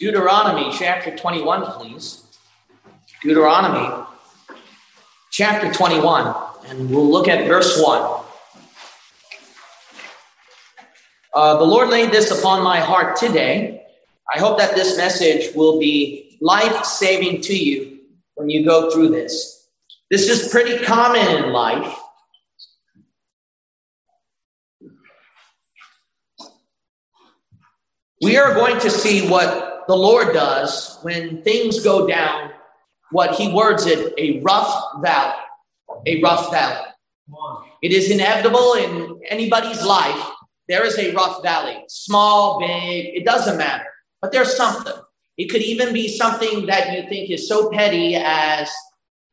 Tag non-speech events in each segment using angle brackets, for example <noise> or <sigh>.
Deuteronomy chapter 21, please. Deuteronomy chapter 21, and we'll look at verse 1. Uh, the Lord laid this upon my heart today. I hope that this message will be life saving to you when you go through this. This is pretty common in life. We are going to see what the Lord does when things go down, what he words it, a rough valley. A rough valley. It is inevitable in anybody's life. There is a rough valley, small, big, it doesn't matter, but there's something. It could even be something that you think is so petty as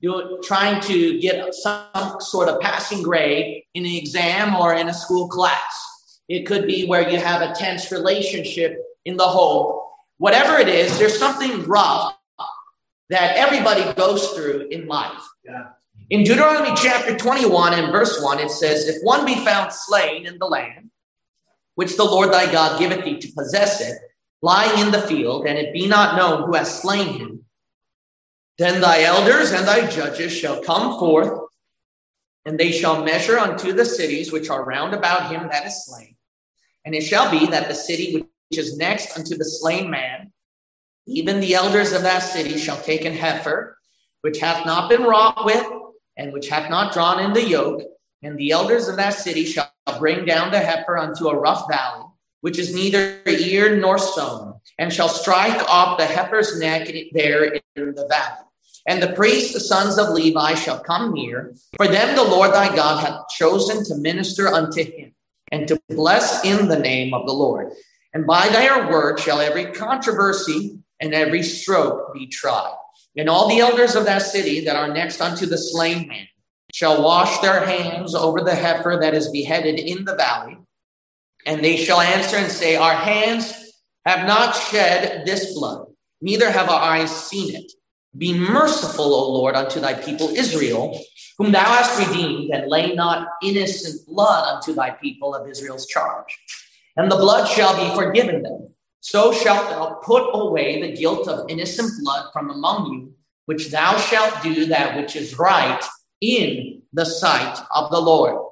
doing, trying to get some sort of passing grade in an exam or in a school class. It could be where you have a tense relationship in the home. Whatever it is, there's something rough that everybody goes through in life. Yeah. In Deuteronomy chapter 21 and verse 1, it says, If one be found slain in the land, which the Lord thy God giveth thee to possess it, lying in the field, and it be not known who has slain him, then thy elders and thy judges shall come forth, and they shall measure unto the cities which are round about him that is slain. And it shall be that the city which is next unto the slain man, even the elders of that city shall take an heifer, which hath not been wrought with, and which hath not drawn in the yoke, and the elders of that city shall bring down the heifer unto a rough valley, which is neither ear nor sown, and shall strike off the heifer's neck there in the valley. And the priests, the sons of Levi, shall come near. For them the Lord thy God hath chosen to minister unto him, and to bless in the name of the Lord. And by their word shall every controversy and every stroke be tried. And all the elders of that city that are next unto the slain man shall wash their hands over the heifer that is beheaded in the valley. And they shall answer and say, Our hands have not shed this blood, neither have our eyes seen it. Be merciful, O Lord, unto thy people Israel, whom thou hast redeemed, and lay not innocent blood unto thy people of Israel's charge. And the blood shall be forgiven them. So shalt thou put away the guilt of innocent blood from among you, which thou shalt do that which is right in the sight of the Lord.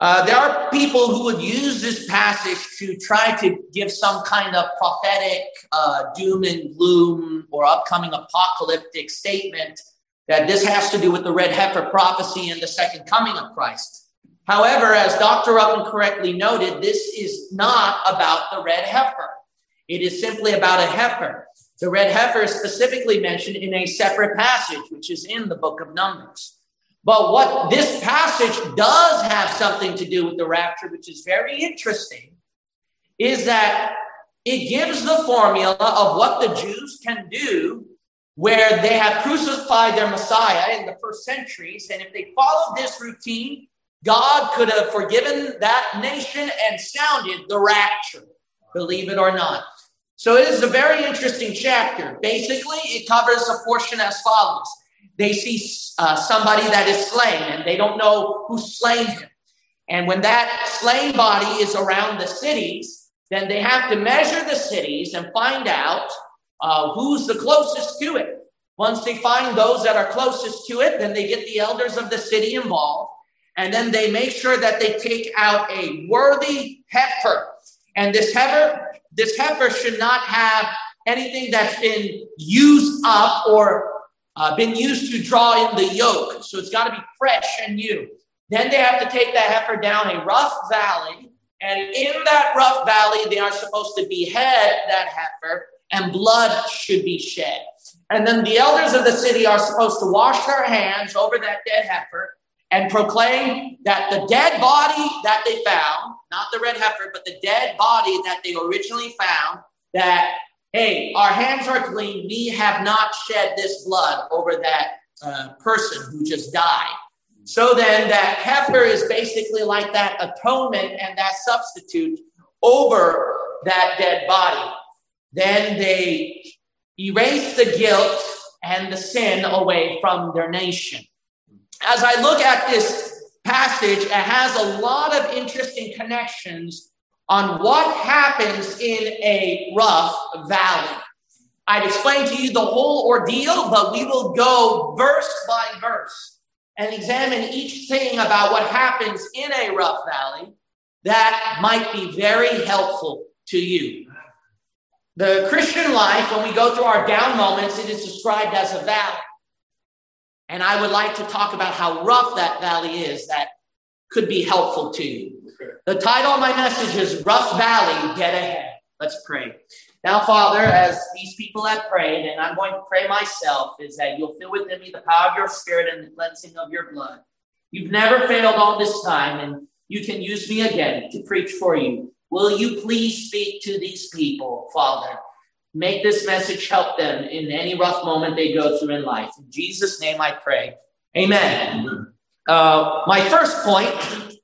Uh, there are people who would use this passage to try to give some kind of prophetic uh, doom and gloom or upcoming apocalyptic statement that this has to do with the red heifer prophecy and the second coming of Christ. However, as Dr. Ruckman correctly noted, this is not about the red heifer. It is simply about a heifer. The red heifer is specifically mentioned in a separate passage, which is in the book of Numbers. But what this passage does have something to do with the rapture, which is very interesting, is that it gives the formula of what the Jews can do where they have crucified their Messiah in the first centuries. And if they follow this routine, God could have forgiven that nation and sounded the rapture, believe it or not. So it is a very interesting chapter. Basically, it covers a portion as follows they see uh, somebody that is slain and they don't know who slain him. And when that slain body is around the cities, then they have to measure the cities and find out uh, who's the closest to it. Once they find those that are closest to it, then they get the elders of the city involved. And then they make sure that they take out a worthy heifer. And this heifer, this heifer should not have anything that's been used up or uh, been used to draw in the yoke. So it's got to be fresh and new. Then they have to take that heifer down a rough valley. And in that rough valley, they are supposed to behead that heifer, and blood should be shed. And then the elders of the city are supposed to wash their hands over that dead heifer and proclaim that the dead body that they found, not the red heifer, but the dead body that they originally found, that hey, our hands are clean. We have not shed this blood over that uh, person who just died. So then that heifer is basically like that atonement and that substitute over that dead body. Then they erase the guilt and the sin away from their nation. As I look at this passage, it has a lot of interesting connections on what happens in a rough valley. I've explained to you the whole ordeal, but we will go verse by verse and examine each thing about what happens in a rough valley that might be very helpful to you. The Christian life, when we go through our down moments, it is described as a valley. And I would like to talk about how rough that valley is that could be helpful to you. The title of my message is Rough Valley, Dead Ahead. Let's pray. Now, Father, as these people have prayed, and I'm going to pray myself, is that you'll fill within me the power of your spirit and the cleansing of your blood. You've never failed all this time, and you can use me again to preach for you. Will you please speak to these people, Father? Make this message help them in any rough moment they go through in life. In Jesus' name I pray. Amen. Uh, my first point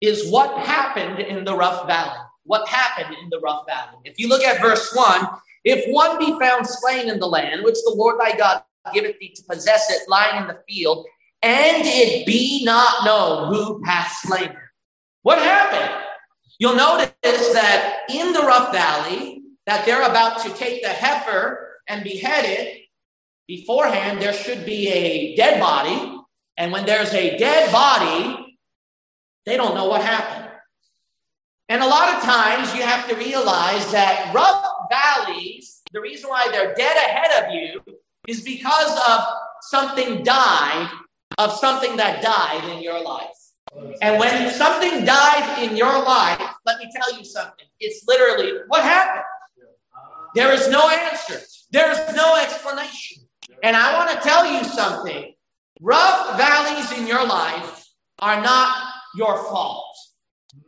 is what happened in the rough valley what happened in the rough valley. If you look at verse 1, if one be found slain in the land, which the Lord thy God giveth thee to possess it, lying in the field, and it be not known who hath slain him. What happened? You'll notice that in the rough valley, that they're about to take the heifer and behead it. Beforehand, there should be a dead body. And when there's a dead body, they don't know what happened. And a lot of times you have to realize that rough valleys, the reason why they're dead ahead of you is because of something died, of something that died in your life. And when something died in your life, let me tell you something. It's literally what happened. There is no answer, there's no explanation. And I want to tell you something rough valleys in your life are not your fault.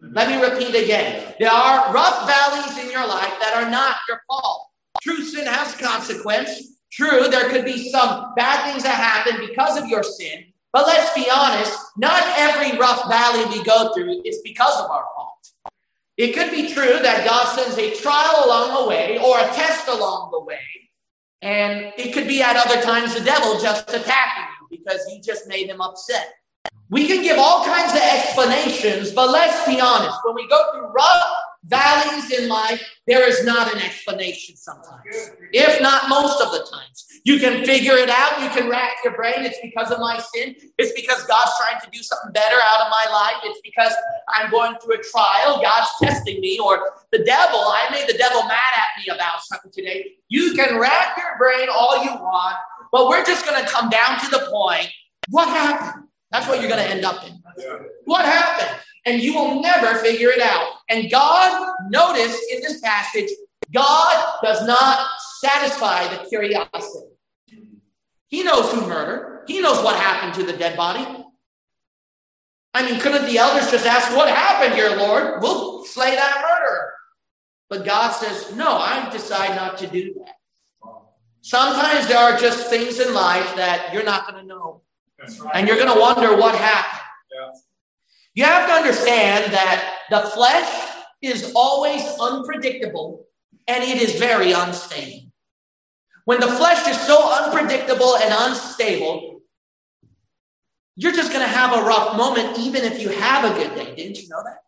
Let me repeat again. There are rough valleys in your life that are not your fault. True sin has consequence. True, there could be some bad things that happen because of your sin. But let's be honest, not every rough valley we go through is because of our fault. It could be true that God sends a trial along the way or a test along the way. And it could be at other times the devil just attacking you because you just made him upset. We can give all kinds of explanations, but let's be honest. When we go through rough valleys in life, there is not an explanation sometimes, if not most of the times. You can figure it out. You can rack your brain. It's because of my sin. It's because God's trying to do something better out of my life. It's because I'm going through a trial. God's testing me. Or the devil, I made the devil mad at me about something today. You can rack your brain all you want, but we're just going to come down to the point what happened? That's what you're going to end up in. What happened? And you will never figure it out. And God, notice in this passage, God does not satisfy the curiosity. He knows who murdered, He knows what happened to the dead body. I mean, couldn't the elders just ask, What happened here, Lord? We'll slay that murderer. But God says, No, I decide not to do that. Sometimes there are just things in life that you're not going to know. And you're going to wonder what happened. Yeah. You have to understand that the flesh is always unpredictable and it is very unstable. When the flesh is so unpredictable and unstable, you're just going to have a rough moment, even if you have a good day. Didn't you know that?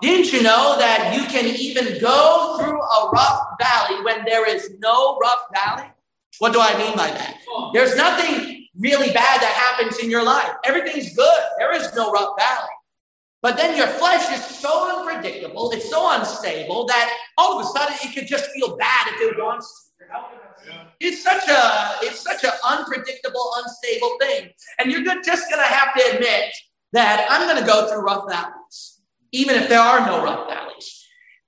Didn't you know that you can even go through a rough valley when there is no rough valley? What do I mean by that? There's nothing really bad that happens in your life. Everything's good. There is no rough valley. But then your flesh is so unpredictable, it's so unstable that all of a sudden it could just feel bad if it wants to. It's such a it's such an unpredictable, unstable thing. And you're just gonna have to admit that I'm gonna go through rough valleys, even if there are no rough valleys.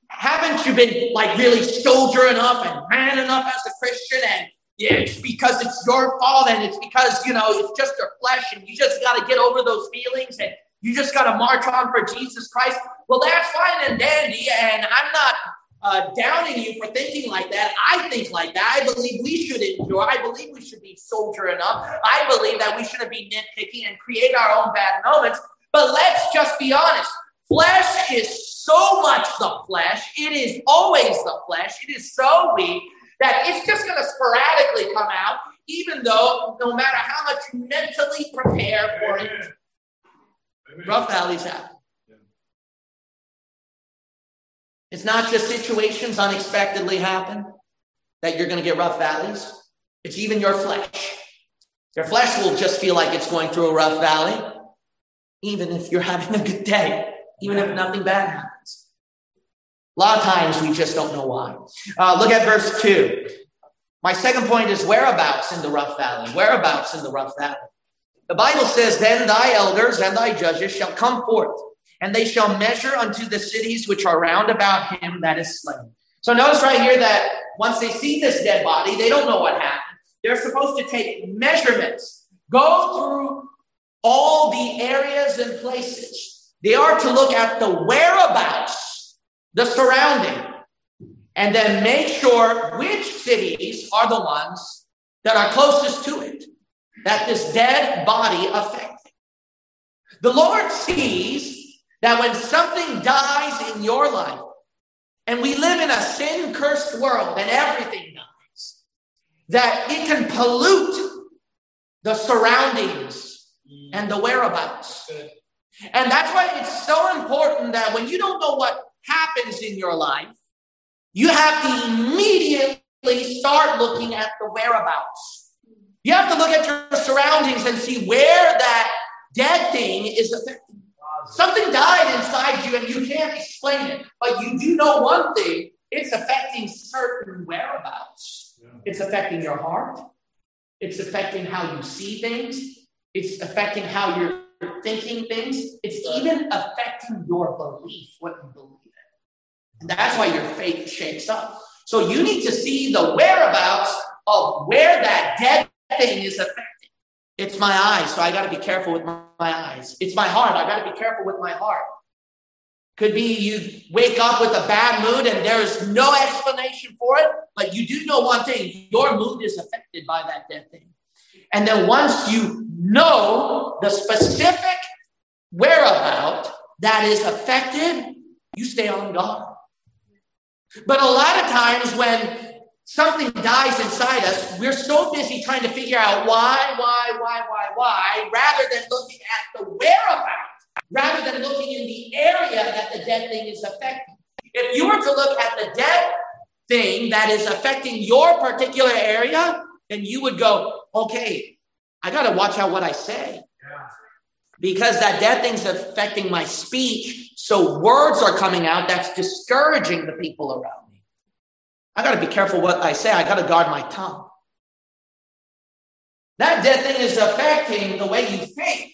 Haven't you been like really soldier enough and man enough as a Christian and yeah, it's because it's your fault and it's because, you know, it's just your flesh and you just got to get over those feelings and you just got to march on for Jesus Christ. Well, that's fine and dandy. And I'm not uh, downing you for thinking like that. I think like that. I believe we should endure. I believe we should be soldier enough. I believe that we shouldn't be nitpicking and create our own bad moments. But let's just be honest. Flesh is so much the flesh. It is always the flesh. It is so weak that it's just going to sporadically come out, even though no matter how much you mentally prepare for it. Rough valleys happen. It's not just situations unexpectedly happen. that you're going to get rough valleys. It's even your flesh. Your flesh will just feel like it's going through a rough valley, even if you're having a good day, even if nothing bad happens. A lot of times we just don't know why. Uh, look at verse 2. My second point is whereabouts in the rough valley. Whereabouts in the rough valley. The Bible says, Then thy elders and thy judges shall come forth, and they shall measure unto the cities which are round about him that is slain. So notice right here that once they see this dead body, they don't know what happened. They're supposed to take measurements, go through all the areas and places. They are to look at the whereabouts, the surrounding, and then make sure which cities are the ones that are closest to it that this dead body affected. The Lord sees that when something dies in your life, and we live in a sin cursed world and everything dies, that it can pollute the surroundings and the whereabouts. And that's why it's so important that when you don't know what happens in your life, you have to immediately start looking at the whereabouts. You have to look at your surroundings and see where that dead thing is affecting. Something died inside you and you can't explain it, but you do know one thing it's affecting certain whereabouts. It's affecting your heart, it's affecting how you see things, it's affecting how you're thinking things, it's even affecting your belief, what you believe in. And that's why your faith shakes up. So you need to see the whereabouts of where that dead thing is affecting. It's my eyes, so I got to be careful with my, my eyes. It's my heart, I got to be careful with my heart. Could be you wake up with a bad mood and there's no explanation for it, but you do know one thing your mood is affected by that dead thing. And then once you know the specific whereabout that is affected, you stay on God. But a lot of times when something dies inside us, we're so busy trying to figure out why, why, why, why, why, rather than looking at the whereabouts, rather than looking in the area that the dead thing is affecting. If you were to look at the dead thing that is affecting your particular area, then you would go, okay, I got to watch out what I say. Because that dead thing's affecting my speech. So words are coming out that's discouraging the people around. I got to be careful what I say. I got to guard my tongue. That dead thing is affecting the way you think.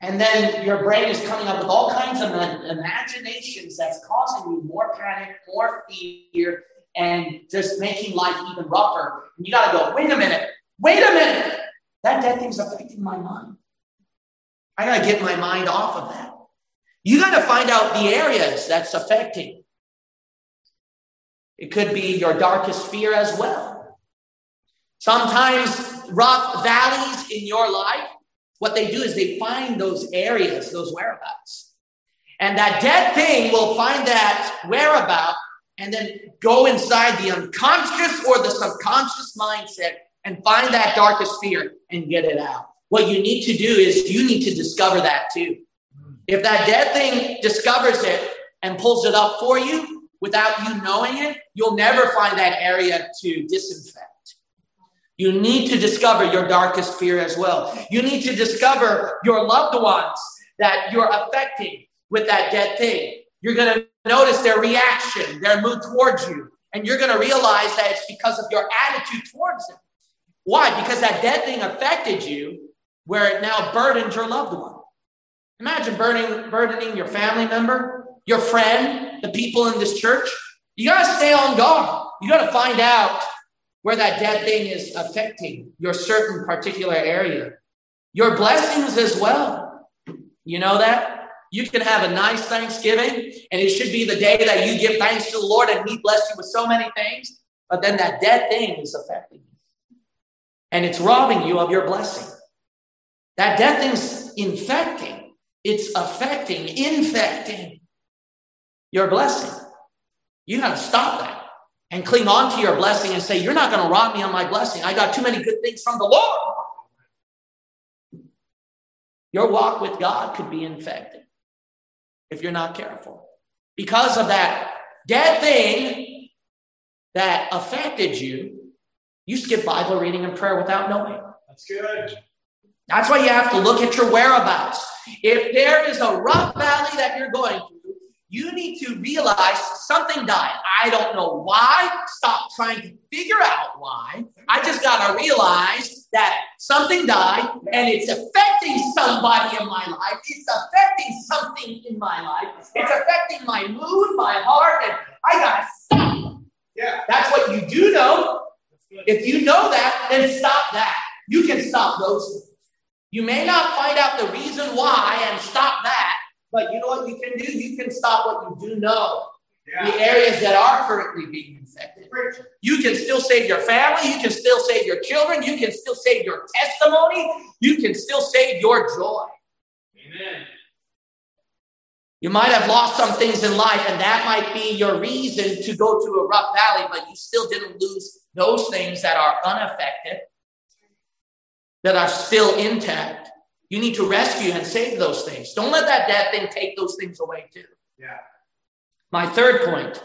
And then your brain is coming up with all kinds of imaginations that's causing you more panic, more fear, and just making life even rougher. And you got to go, wait a minute, wait a minute. That dead thing's affecting my mind. I got to get my mind off of that. You got to find out the areas that's affecting. It could be your darkest fear as well. Sometimes rough valleys in your life, what they do is they find those areas, those whereabouts. And that dead thing will find that whereabout and then go inside the unconscious or the subconscious mindset and find that darkest fear and get it out. What you need to do is you need to discover that too. If that dead thing discovers it and pulls it up for you, without you knowing it, you'll never find that area to disinfect. You need to discover your darkest fear as well. You need to discover your loved ones that you're affecting with that dead thing. You're going to notice their reaction, their mood towards you, and you're going to realize that it's because of your attitude towards them. Why? Because that dead thing affected you where it now burdens your loved one. Imagine burdening, burdening your family member, your friend, the people in this church. You got to stay on guard. You got to find out where that dead thing is affecting your certain particular area. Your blessings as well. You know that? You can have a nice Thanksgiving, and it should be the day that you give thanks to the Lord and He bless you with so many things. But then that dead thing is affecting you, and it's robbing you of your blessing. That dead thing's infecting, it's affecting, infecting your blessing. You got to stop that and cling on to your blessing and say, You're not going to rob me on my blessing. I got too many good things from the Lord. Your walk with God could be infected if you're not careful because of that dead thing that affected you, you skip Bible reading and prayer without knowing. That's good. That's why you have to look at your whereabouts. If there is a rough valley that you're going through, you need to realize something died. I don't know why. Stop trying to figure out why. I just got to realize that something died and it's affecting somebody in my life. It's affecting something in my life. It's affecting my mood, my heart, and I got to stop. Yeah. That's what you do know. If you know that, then stop that. You can stop those things. You may not find out the reason why and stop that, but you know what you can do? You can stop what you do know. Yeah. The areas that are currently being infected. You can still save your family. You can still save your children. You can still save your testimony. You can still save your joy. Amen. You might have lost some things in life, and that might be your reason to go to a rough valley, but you still didn't lose those things that are unaffected, that are still intact. You need to rescue and save those things. Don't let that dead thing take those things away, too. Yeah. My third point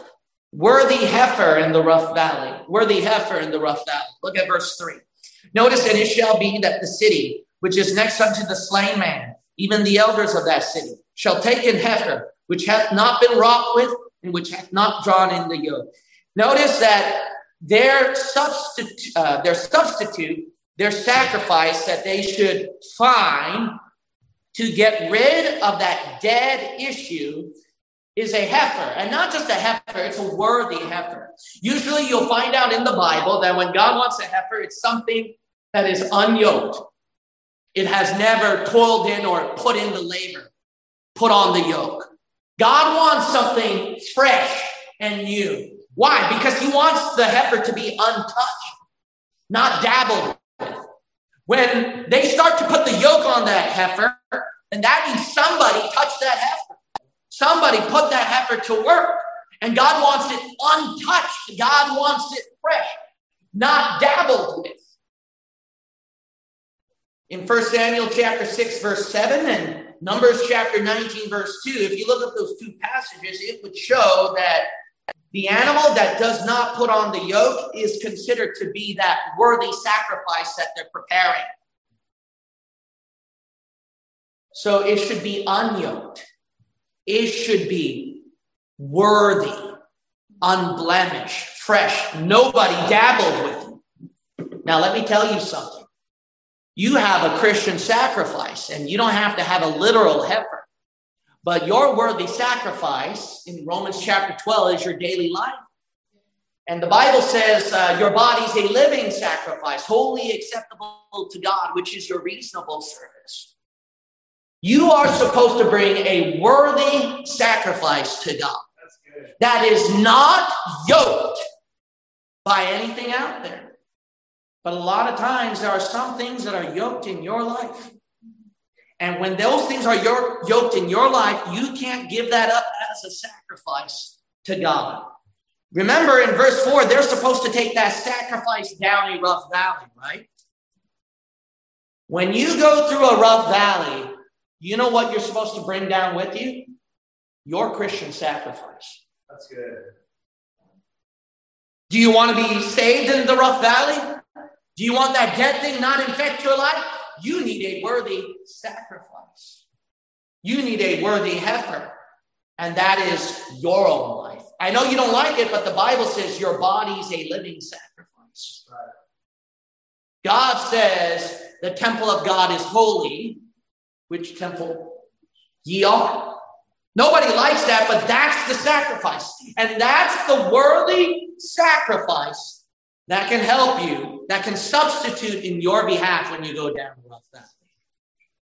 worthy heifer in the rough valley. Worthy heifer in the rough valley. Look at verse 3. Notice, and it shall be that the city which is next unto the slain man, even the elders of that city, shall take in heifer, which hath not been wrought with, and which hath not drawn in the yoke. Notice that their substitute, uh, their substitute, their sacrifice that they should find to get rid of that dead issue is a heifer, and not just a heifer, it's a worthy heifer. Usually you'll find out in the Bible that when God wants a heifer, it's something that is unyoked. It has never toiled in or put in the labor, put on the yoke. God wants something fresh and new. Why? Because he wants the heifer to be untouched, not dabbled. When they start to put the yoke on that heifer, then that means somebody touched that heifer. Somebody put that heifer to work. And God wants it untouched. God wants it fresh, not dabbled with. In 1 Samuel chapter 6, verse 7, and Numbers chapter 19, verse 2, if you look at those two passages, it would show that the animal that does not put on the yoke is considered to be that worthy sacrifice that they're preparing. So it should be unyoked. It should be worthy, unblemished, fresh. Nobody dabbled with it. Now, let me tell you something. You have a Christian sacrifice, and you don't have to have a literal heifer. But your worthy sacrifice in Romans chapter 12 is your daily life. And the Bible says uh, your body's a living sacrifice, holy acceptable to God, which is your reasonable service. You are supposed to bring a worthy sacrifice to God that is not yoked by anything out there. But a lot of times there are some things that are yoked in your life. And when those things are your, yoked in your life, you can't give that up as a sacrifice to God. Remember in verse 4, they're supposed to take that sacrifice down a rough valley, right? When you go through a rough valley, you know what you're supposed to bring down with you? Your Christian sacrifice. That's good. Do you want to be saved in the rough valley? Do you want that dead thing not infect your life? You need a worthy sacrifice. You need a worthy heifer, and that is your own life. I know you don't like it, but the Bible says your body's a living sacrifice. God says the temple of God is holy, which temple ye are. Nobody likes that, but that's the sacrifice. And that's the worthy sacrifice that can help you, that can substitute in your behalf when you go down the rough valley.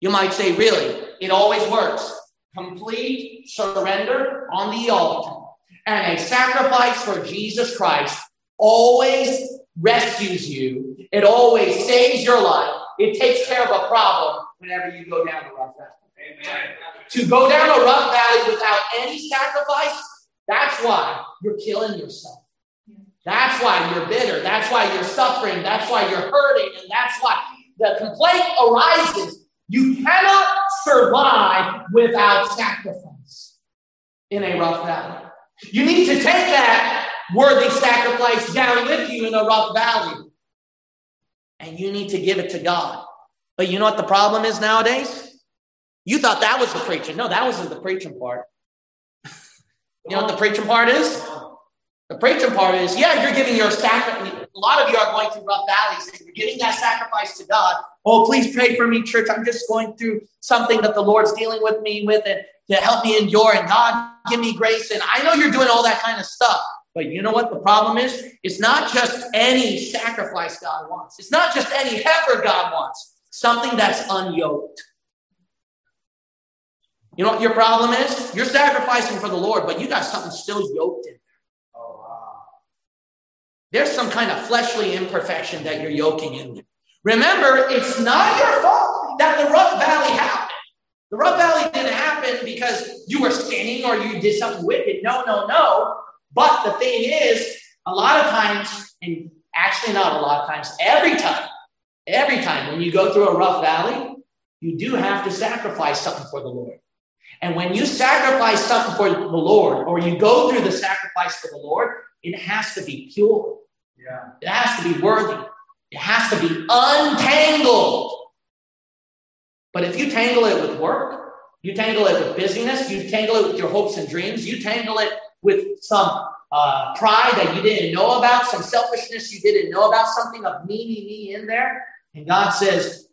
You might say, really, it always works. Complete surrender on the altar and a sacrifice for Jesus Christ always rescues you. It always saves your life. It takes care of a problem whenever you go down a rough valley. Amen. To go down a rough valley without any sacrifice, that's why you're killing yourself. That's why you're bitter. That's why you're suffering. That's why you're hurting. And that's why the complaint arises. You cannot survive without sacrifice in a rough valley. You need to take that worthy sacrifice down with you in a rough valley. And you need to give it to God. But you know what the problem is nowadays? You thought that was the preaching. No, that wasn't the preaching part. <laughs> You know what the preaching part is? The preaching part is, yeah, you're giving your sacrifice. A lot of you are going through rough valleys and you're giving that sacrifice to God. Oh, please pray for me, church. I'm just going through something that the Lord's dealing with me with and to help me endure. And God, give me grace. And I know you're doing all that kind of stuff. But you know what the problem is? It's not just any sacrifice God wants. It's not just any heifer God wants. Something that's unyoked. You know what your problem is? You're sacrificing for the Lord, but you got something still yoked in. There's some kind of fleshly imperfection that you're yoking in. there. Remember, it's not your fault that the rough valley happened. The rough valley didn't happen because you were sinning or you did something wicked. No, no, no. But the thing is, a lot of times, and actually not a lot of times, every time, every time when you go through a rough valley, you do have to sacrifice something for the Lord. And when you sacrifice something for the Lord, or you go through the sacrifice for the Lord, it has to be pure. Yeah. It has to be worthy. It has to be untangled. But if you tangle it with work, you tangle it with busyness, you tangle it with your hopes and dreams, you tangle it with some uh, pride that you didn't know about, some selfishness you didn't know about, something of me, me, me in there. And God says,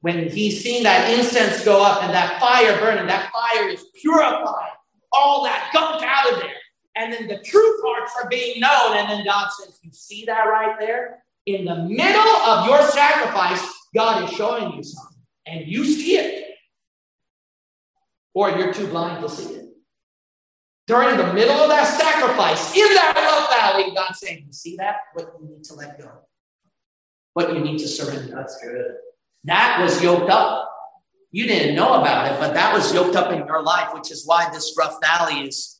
when he's seeing that incense go up and that fire burning, that fire is purifying all that gunk out of there. And then the true parts are being known. And then God says, You see that right there? In the middle of your sacrifice, God is showing you something. And you see it. Or you're too blind to see it. During the middle of that sacrifice, in that rough valley, God's saying, You see that? What you need to let go. What you need to surrender. That's good. That was yoked up. You didn't know about it, but that was yoked up in your life, which is why this rough valley is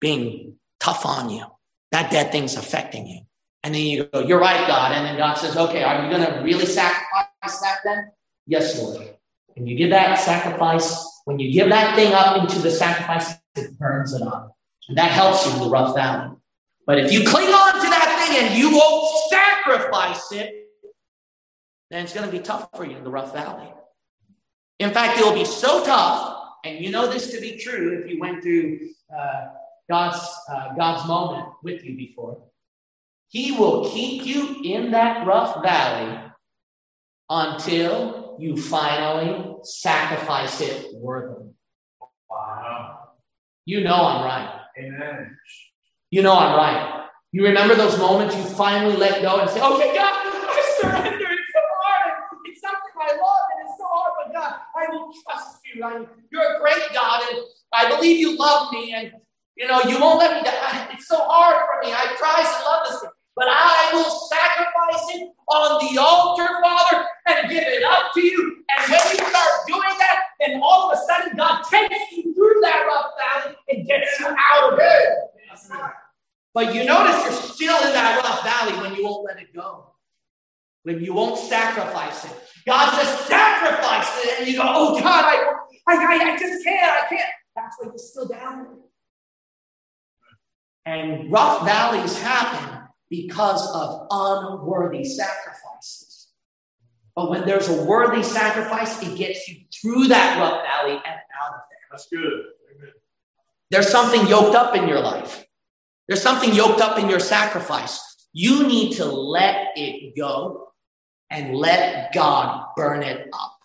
being tough on you. That dead thing's affecting you. And then you go, You're right, God. And then God says, Okay, are you going to really sacrifice that then? Yes, Lord. And you give that sacrifice, when you give that thing up into the sacrifice, it burns it up. And that helps you in the rough valley. But if you cling on to that thing and you won't sacrifice it, then it's going to be tough for you in the rough valley. In fact, it will be so tough, and you know this to be true if you went through uh, God's, uh, God's moment with you before. He will keep you in that rough valley until you finally sacrifice it worthily. Wow. You know I'm right. Amen. You know I'm right. You remember those moments you finally let go and say, okay, God, I surrender. It's so hard. It's something I love and it's so hard, but God, I will trust you. I, you're a great God, and I believe you love me, and you know you won't let me die. <laughs> It's so hard for me. I try to love this thing, but I will sacrifice it on the altar, Father, and give it up to you. And when you start doing that, then all of a sudden God takes you through that rough valley and gets you out of it. But you notice you're still in that rough valley when you won't let it go, when you won't sacrifice it. God says, sacrifice it. And you go, oh God, I, I, I just can't, I can't. That's why you're still down. And rough valleys happen because of unworthy sacrifices. But when there's a worthy sacrifice, it gets you through that rough valley and out of there. That's good. Amen. There's something yoked up in your life. There's something yoked up in your sacrifice. You need to let it go and let God burn it up.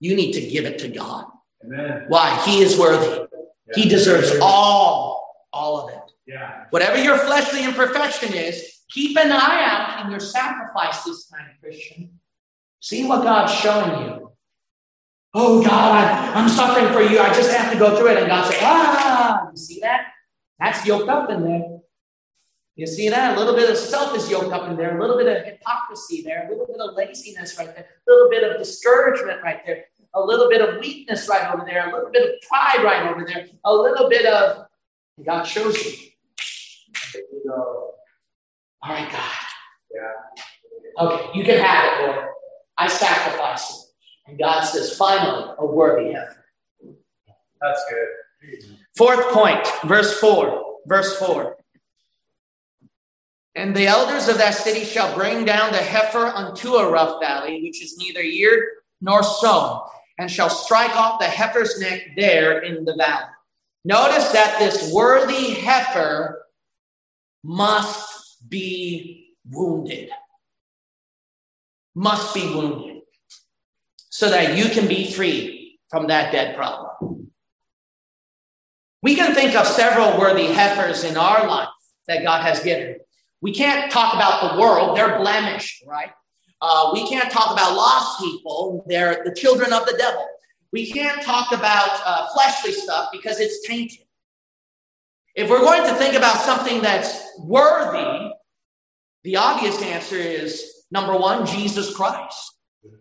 You need to give it to God. Amen. Why? He is worthy. Yeah. He deserves all, all of it. Yeah. Whatever your fleshly imperfection is, keep an eye out in your sacrifice this time, Christian. See what God's showing you. Oh God, I, am suffering for you. I just have to go through it. And God says, ah, you see that? That's yoked up in there. You see that? A little bit of self is yoked up in there, a little bit of hypocrisy there, a little bit of laziness right there, a little bit of discouragement right there, a little bit of weakness right over there, a little bit of pride right over there, a little bit of God shows you. All right, God. Yeah. Okay, you can have it, Lord. I sacrifice it. And God says, finally, a worthy heifer. That's good. Fourth point, verse 4. Verse 4. And the elders of that city shall bring down the heifer unto a rough valley, which is neither eared nor sown, and shall strike off the heifer's neck there in the valley. Notice that this worthy heifer must be wounded. Must be wounded so that you can be free from that dead problem. We can think of several worthy heifers in our life that God has given. We can't talk about the world, they're blemished, right? Uh, we can't talk about lost people, they're the children of the devil. We can't talk about uh, fleshly stuff because it's tainted. If we're going to think about something that's worthy, the obvious answer is number one, Jesus Christ.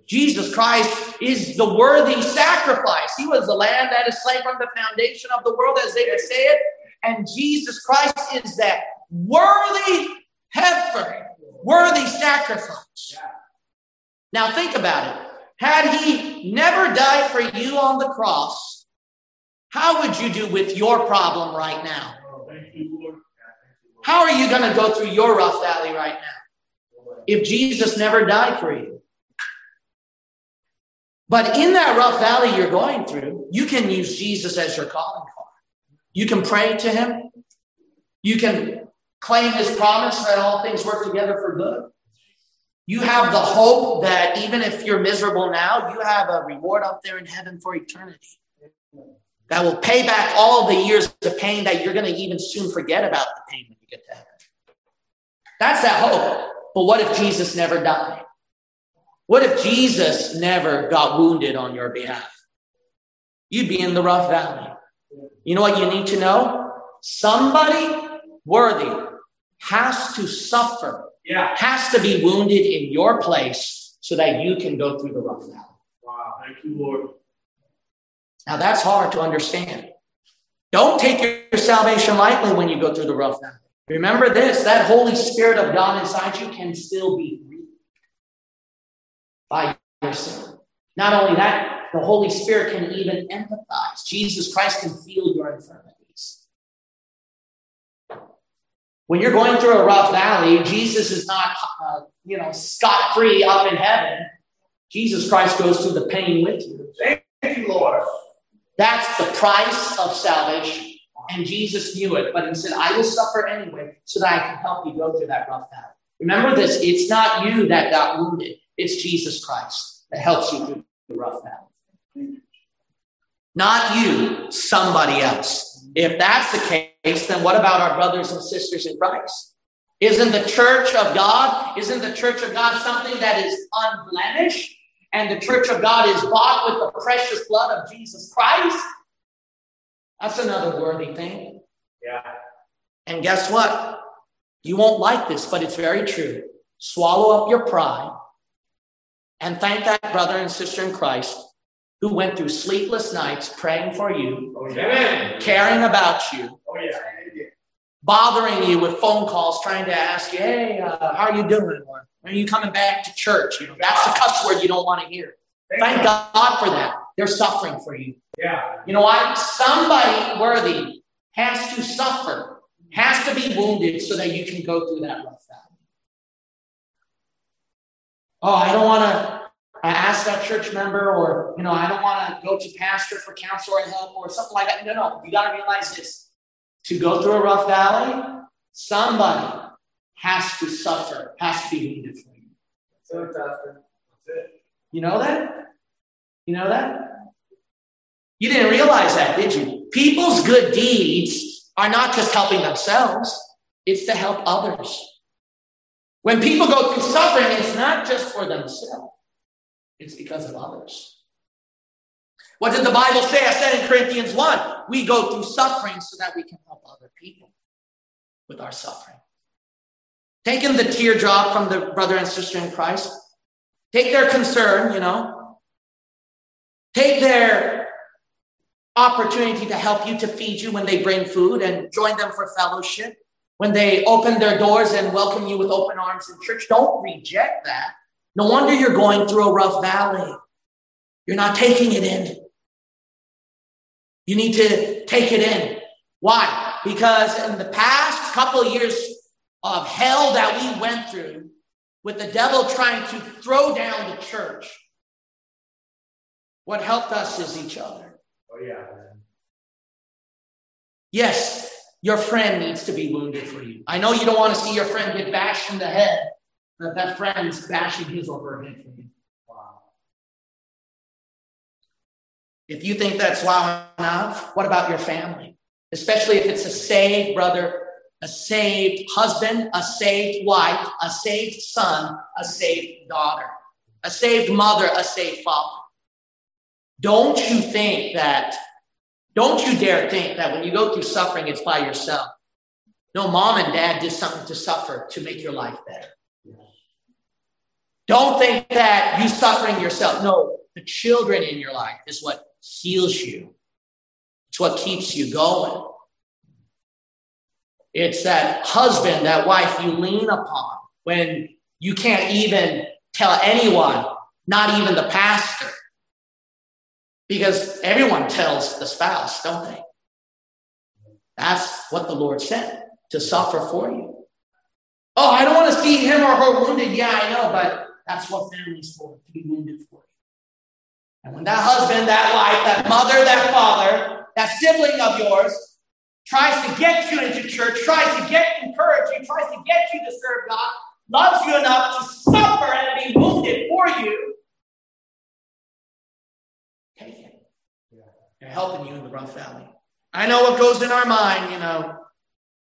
Jesus Christ is the worthy sacrifice. He was the lamb that is slain from the foundation of the world, as say it. And Jesus Christ is that worthy heifer, worthy sacrifice. Now think about it. Had he never died for you on the cross, how would you do with your problem right now? How are you going to go through your rough valley right now if Jesus never died for you? But in that rough valley you're going through, you can use Jesus as your calling card. You can pray to him. You can claim his promise that all things work together for good. You have the hope that even if you're miserable now, you have a reward up there in heaven for eternity that will pay back all the years of pain that you're going to even soon forget about the pain get to heaven. That's that hope. But what if Jesus never died? What if Jesus never got wounded on your behalf? You'd be in the rough valley. You know what you need to know? Somebody worthy has to suffer, Yeah. has to be wounded in your place so that you can go through the rough valley. Wow. Thank you, Lord. Now that's hard to understand. Don't take your salvation lightly when you go through the rough valley. Remember this that Holy Spirit of God inside you can still be grieved by your sin. Not only that, the Holy Spirit can even empathize. Jesus Christ can feel your infirmities. When you're going through a rough valley, Jesus is not, uh, you know, scot free up in heaven. Jesus Christ goes through the pain with you. Thank you, Lord. That's the price of salvation. And Jesus knew it, but he said, I will suffer anyway so that I can help you go through that rough valley. Remember this it's not you that got wounded, it's Jesus Christ that helps you through the rough valley. Not you, somebody else. If that's the case, then what about our brothers and sisters in Christ? Isn't the church of God, isn't the church of God something that is unblemished? And the church of God is bought with the precious blood of Jesus Christ? That's another worthy thing. Yeah. And guess what? You won't like this, but it's very true. Swallow up your pride and thank that brother and sister in Christ who went through sleepless nights praying for you, Oh, yeah. caring about you, Oh, yeah. bothering you with phone calls, trying to ask you, hey, uh, how are you doing? Or are you coming back to church? You know, that's the cuss word you don't want to hear. Thank God for that. They're suffering for you. Yeah. You know what? Somebody worthy has to suffer, has to be wounded so that you can go through that rough valley. Oh, I don't want to ask that church member, or you know, I don't want to go to pastor for counsel or help or something like that. No, no, you got to realize this: to go through a rough valley, somebody has to suffer, has to be wounded for you. That's it, Pastor. That's it. You know that? You know that? You didn't realize that, did you? People's good deeds are not just helping themselves, it's to help others. When people go through suffering, it's not just for themselves, it's because of others. What did the Bible say? I said in Corinthians 1 we go through suffering so that we can help other people with our suffering. Taking the teardrop from the brother and sister in Christ, take their concern, you know, take their opportunity to help you to feed you when they bring food and join them for fellowship. When they open their doors and welcome you with open arms in church, don't reject that. No wonder you're going through a rough valley. You're not taking it in. You need to take it in. Why? Because in the past couple of years, of hell that we went through with the devil trying to throw down the church, what helped us is each other. Oh, yeah. Yes, your friend needs to be wounded for you. I know you don't want to see your friend get bashed in the head, but that friend's bashing his or her head for you. Wow. If you think that's wow enough, what about your family? Especially if it's a saved brother, a saved husband, a saved wife, a saved son, a saved daughter, a saved mother, a saved father. Don't you think that, don't you dare think that when you go through suffering, it's by yourself. No, mom and dad did something to suffer to make your life better. Don't think that you suffering yourself. No, the children in your life is what heals you. It's what keeps you going. It's that husband, that wife you lean upon when you can't even tell anyone, not even the pastor. Because everyone tells the spouse, don't they? That's what the Lord said to suffer for you. Oh, I don't want to see him or her wounded. Yeah, I know, but that's what family's for, to be wounded for you. And when that husband, that wife, that mother, that father, that sibling of yours tries to get you into church, tries to get encourage you, tries to get you to serve God, loves you enough to suffer and be wounded for you, take it. They're helping you in the rough valley. I know what goes in our mind, you know.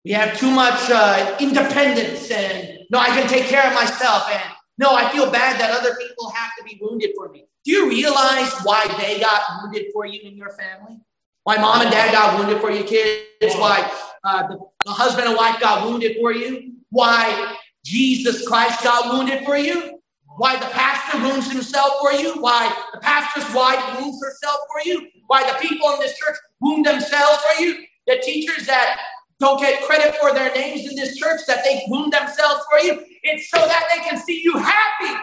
We have too much uh, independence and no, I can take care of myself. And no, I feel bad that other people have to be wounded for me. Do you realize why they got wounded for you in your family? Why mom and dad got wounded for your kids? Why uh, the, the husband and wife got wounded for you? Why Jesus Christ got wounded for you? Why the pastor wounds himself for you? Why the pastor's wife wounds herself for you? Why the people in this church wound themselves for you? The teachers that don't get credit for their names in this church, that they wound themselves for you. It's so that they can see you happy.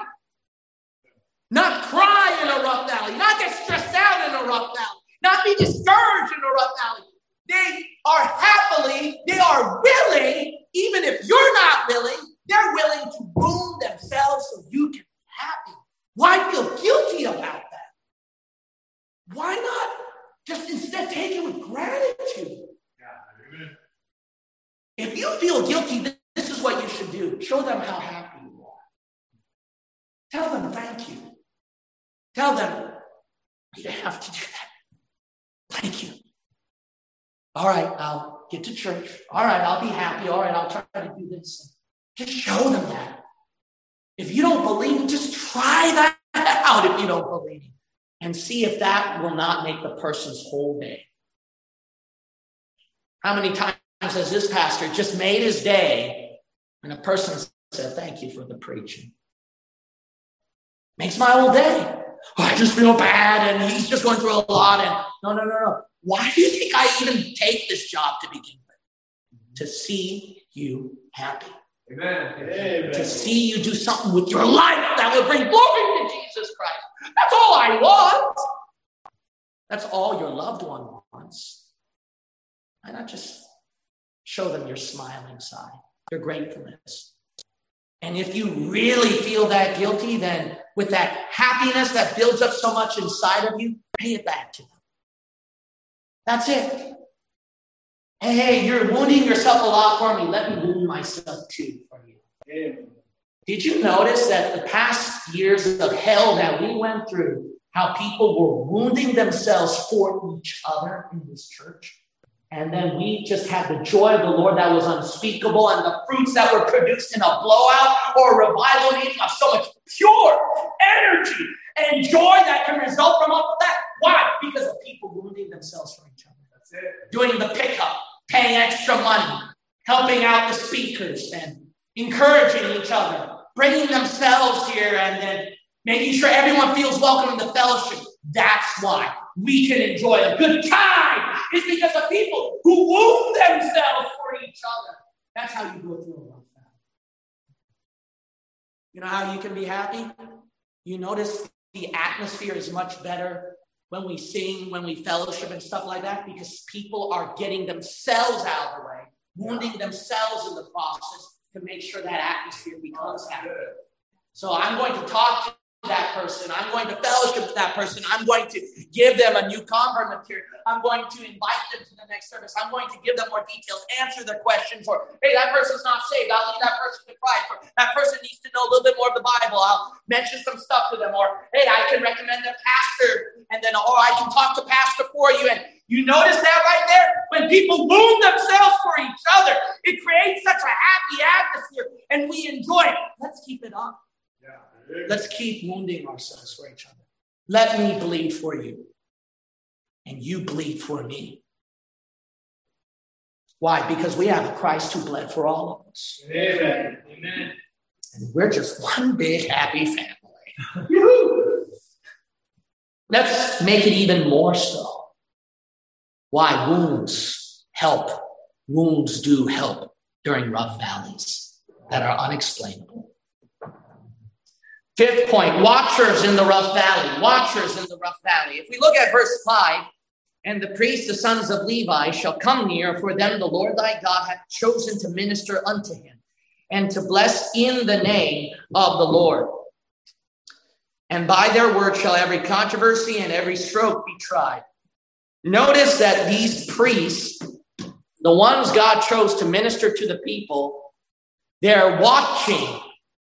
Not cry in a rough valley, not get stressed out in a rough valley, not be discouraged in a rough valley. They are happily, they are willing, even if you're not willing, they're willing to wound themselves so you can be happy. Why feel guilty about that? Why not just instead take it with gratitude? Yeah. If you feel guilty, this is what you should do. Show them how happy you are. Tell them thank you. Tell them you don't have to do that. Thank you. All right, I'll get to church. All right, I'll be happy. All right, I'll try to do this. Just show them that. If you don't believe, just try that <laughs> out if you don't believe. And see if that will not make the person's whole day. How many times has this pastor just made his day and a person said, Thank you for the preaching? Makes my whole day. Oh, I just feel bad and he's just going through a lot. And no, no, no, no. Why do you think I even take this job to begin with? To see you happy. Amen. Amen. To see you do something with your life that will bring glory to Jesus Christ. That's all I want. That's all your loved one wants. Why not just show them your smiling side, your gratefulness? And if you really feel that guilty, then with that happiness that builds up so much inside of you, pay it back to them. That's it. Hey, you're wounding yourself a lot for me. Let me wound myself too for you. Amen. Did you notice that the past years of hell that we went through, how people were wounding themselves for each other in this church? And then we just had the joy of the Lord that was unspeakable, and the fruits that were produced in a blowout or a revival meeting are so much pure energy and joy that can result from all of that. Why? Because of people wounding themselves for each other, That's it. doing the pickup, paying extra money, helping out the speakers, and encouraging each other, bringing themselves here, and then making sure everyone feels welcome in the fellowship. That's why we can enjoy a good time. Is because of people who wound themselves for each other. That's how you go through a time. You know how you can be happy? You notice the atmosphere is much better when we sing, when we fellowship and stuff like that, because people are getting themselves out of the way, wounding themselves in the process to make sure that atmosphere becomes happy. So I'm going to talk that person. I'm going to fellowship with that person. I'm going to give them a new convert material. I'm going to invite them to the next service. I'm going to give them more details, answer their questions, or hey, that person's not saved. I'll lead that person to Christ. Or that person needs to know a little bit more of the Bible. I'll mention some stuff to them. Or hey, I can recommend a pastor, and then or I can talk to pastor for you. And you notice that right there? When people wound themselves for each other, it creates such a happy atmosphere, and we enjoy it. Let's keep it up. Let's keep wounding ourselves for each other. Let me bleed for you, and you bleed for me. Why? Because we have a Christ who bled for all of us. Amen. Amen. And we're just one big happy family. Let's make it even more so. Why? Wounds help. Wounds do help during rough valleys that are unexplainable. Fifth point watchers in the rough valley. Watchers in the rough valley. If we look at verse 5, and the priests, the sons of Levi, shall come near, for them the Lord thy God hath chosen to minister unto him, and to bless in the name of the Lord. And by their word shall every controversy and every stroke be tried. Notice that these priests, the ones God chose to minister to the people, they're watching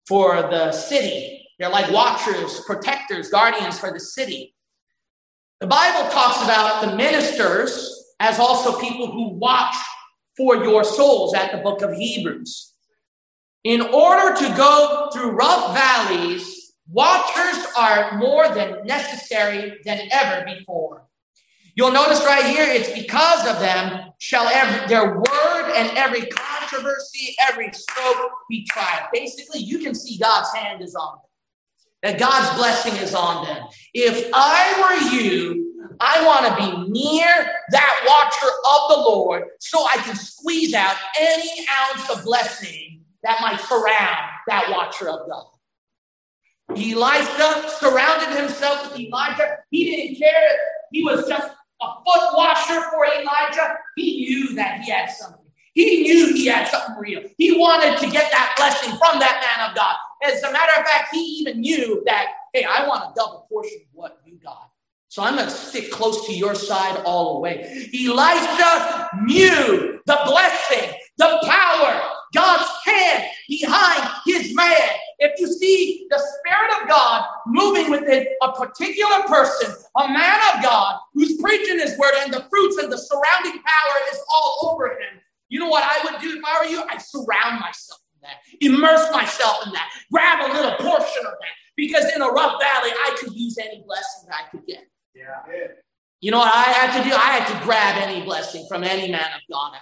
for the city they're like watchers, protectors, guardians for the city. The Bible talks about the ministers as also people who watch for your souls at the book of Hebrews. In order to go through rough valleys, watchers are more than necessary than ever before. You'll notice right here, it's because of them shall every, their word and every controversy, every stroke be tried. Basically, you can see God's hand is on them that God's blessing is on them. If I were you, I want to be near that watcher of the Lord so I can squeeze out any ounce of blessing that might surround that watcher of God. Elisha surrounded himself with Elijah. He didn't care. He was just a foot washer for Elijah. He knew that he had something. He knew he had something real. He wanted to get that blessing from that man of God. As a matter of fact, he even knew that, hey, I want a double portion of what you got. So I'm going to stick close to your side all the way. Elisha knew the blessing, the power, God's hand behind his man. If you see the Spirit of God moving within a particular person, a man of God who's preaching his word, and the fruits and the surrounding power is all over him, you know what I would do if I were you? I'd surround myself that, immerse myself in that, grab a little portion of that. Because in a rough valley, I could use any blessing I could get. Yeah. You know what I had to do? I had to grab any blessing from any man of God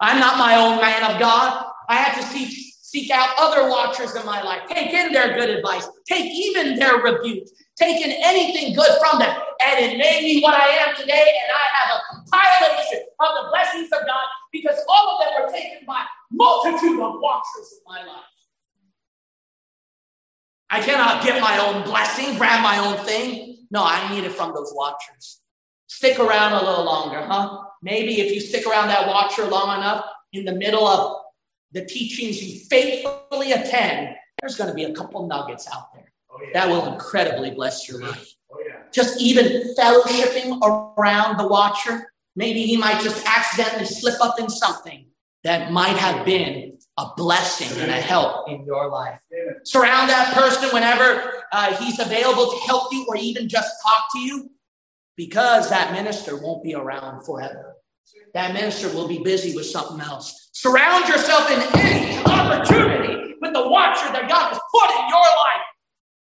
I'm not my own man of God. I had to seek, seek out other watchers in my life, take in their good advice, take even their rebuke. take in anything good from them. And it made me what I am today. And I have a compilation of the blessings of God because all of them were taken by multitude of watchers in my life. I cannot get my own blessing, grab my own thing. No, I need it from those watchers. Stick around a little longer, huh? Maybe if you stick around that watcher long enough, in the middle of the teachings you faithfully attend, there's going to be a couple nuggets out there oh, yeah. that will incredibly bless your life. Oh, yeah. Just even fellowshipping around the watcher, Maybe he might just accidentally slip up in something that might have been a blessing and a help in your life. Surround that person whenever uh, he's available to help you or even just talk to you because that minister won't be around forever. That minister will be busy with something else. Surround yourself in any opportunity with the watcher that God has put in your life.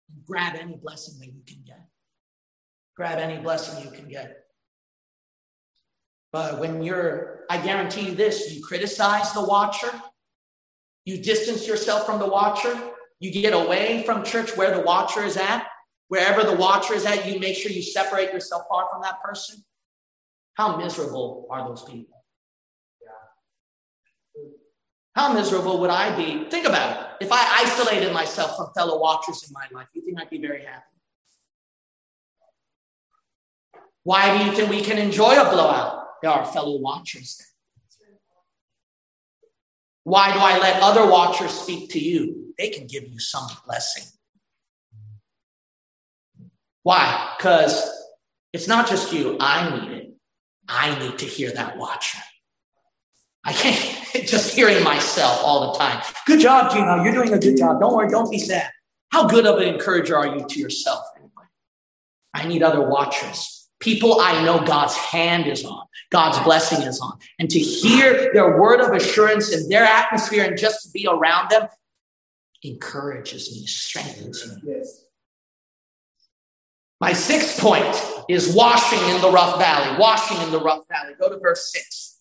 And grab any blessing that you can get. Grab any blessing you can get. But when you're, I guarantee you this, you criticize the watcher, you distance yourself from the watcher, you get away from church where the watcher is at, wherever the watcher is at, you make sure you separate yourself far from that person. How miserable are those people? How miserable would I be? Think about it. If I isolated myself from fellow watchers in my life, you think I'd be very happy? Why do you think we can enjoy a blowout? There are fellow watchers. Why do I let other watchers speak to you? They can give you some blessing. Why? Because it's not just you. I need it. I need to hear that watcher. I can't <laughs> just hearing myself all the time. Good job, Gino. You're doing a good job. Don't worry. Don't be sad. How good of an encourager are you to yourself anyway? I need other watchers. People I know God's hand is on, God's blessing is on. And to hear their word of assurance in their atmosphere and just to be around them encourages me, strengthens me. Yes. My sixth point is washing in the rough valley. Washing in the rough valley. Go to verse six.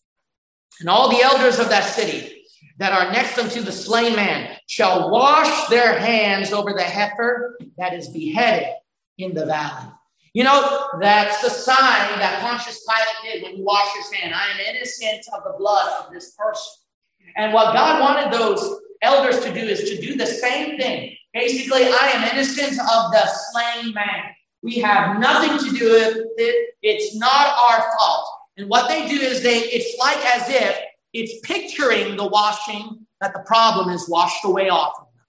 And all the elders of that city that are next unto the slain man shall wash their hands over the heifer that is beheaded in the valley. You know, that's the sign that Pontius Pilate did when he washed his hand. I am innocent of the blood of this person. And what God wanted those elders to do is to do the same thing. Basically, I am innocent of the slain man. We have nothing to do with it. It's not our fault. And what they do is they, it's like as if it's picturing the washing that the problem is washed away off of them.